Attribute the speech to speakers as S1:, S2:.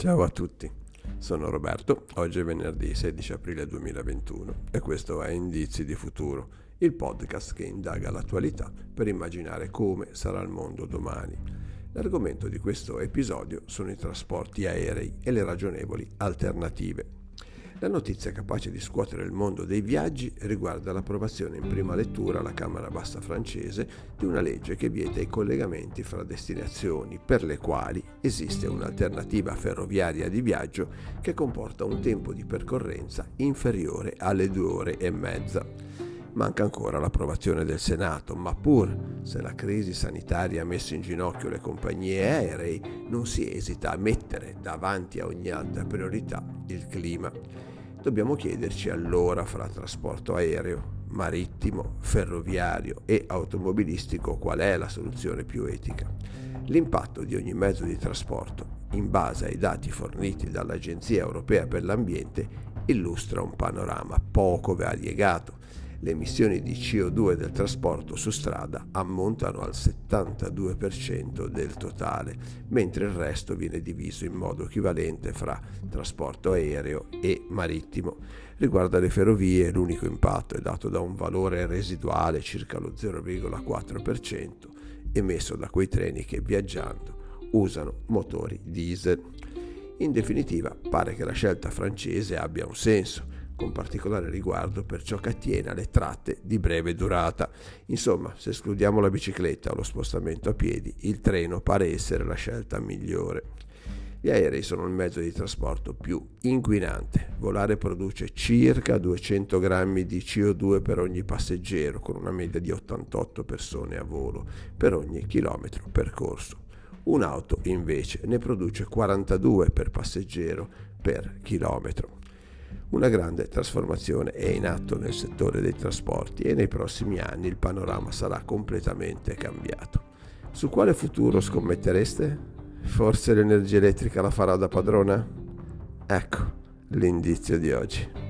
S1: Ciao a tutti, sono Roberto, oggi è venerdì 16 aprile 2021 e questo è Indizi di Futuro, il podcast che indaga l'attualità per immaginare come sarà il mondo domani. L'argomento di questo episodio sono i trasporti aerei e le ragionevoli alternative. La notizia capace di scuotere il mondo dei viaggi riguarda l'approvazione in prima lettura alla Camera Bassa francese di una legge che vieta i collegamenti fra destinazioni per le quali esiste un'alternativa ferroviaria di viaggio che comporta un tempo di percorrenza inferiore alle due ore e mezza. Manca ancora l'approvazione del Senato, ma pur se la crisi sanitaria ha messo in ginocchio le compagnie aeree, non si esita a mettere davanti a ogni altra priorità il clima. Dobbiamo chiederci allora fra trasporto aereo, marittimo, ferroviario e automobilistico qual è la soluzione più etica. L'impatto di ogni mezzo di trasporto, in base ai dati forniti dall'Agenzia europea per l'ambiente, illustra un panorama poco variegato le emissioni di CO2 del trasporto su strada ammontano al 72% del totale, mentre il resto viene diviso in modo equivalente fra trasporto aereo e marittimo. Riguardo alle ferrovie, l'unico impatto è dato da un valore residuale circa lo 0,4% emesso da quei treni che viaggiando usano motori diesel. In definitiva, pare che la scelta francese abbia un senso con particolare riguardo per ciò che attiene alle tratte di breve durata. Insomma, se escludiamo la bicicletta o lo spostamento a piedi, il treno pare essere la scelta migliore. Gli aerei sono il mezzo di trasporto più inquinante. Volare produce circa 200 grammi di CO2 per ogni passeggero, con una media di 88 persone a volo per ogni chilometro percorso. Un'auto invece ne produce 42 per passeggero per chilometro. Una grande trasformazione è in atto nel settore dei trasporti e nei prossimi anni il panorama sarà completamente cambiato. Su quale futuro scommettereste? Forse l'energia elettrica la farà da padrona? Ecco l'indizio di oggi.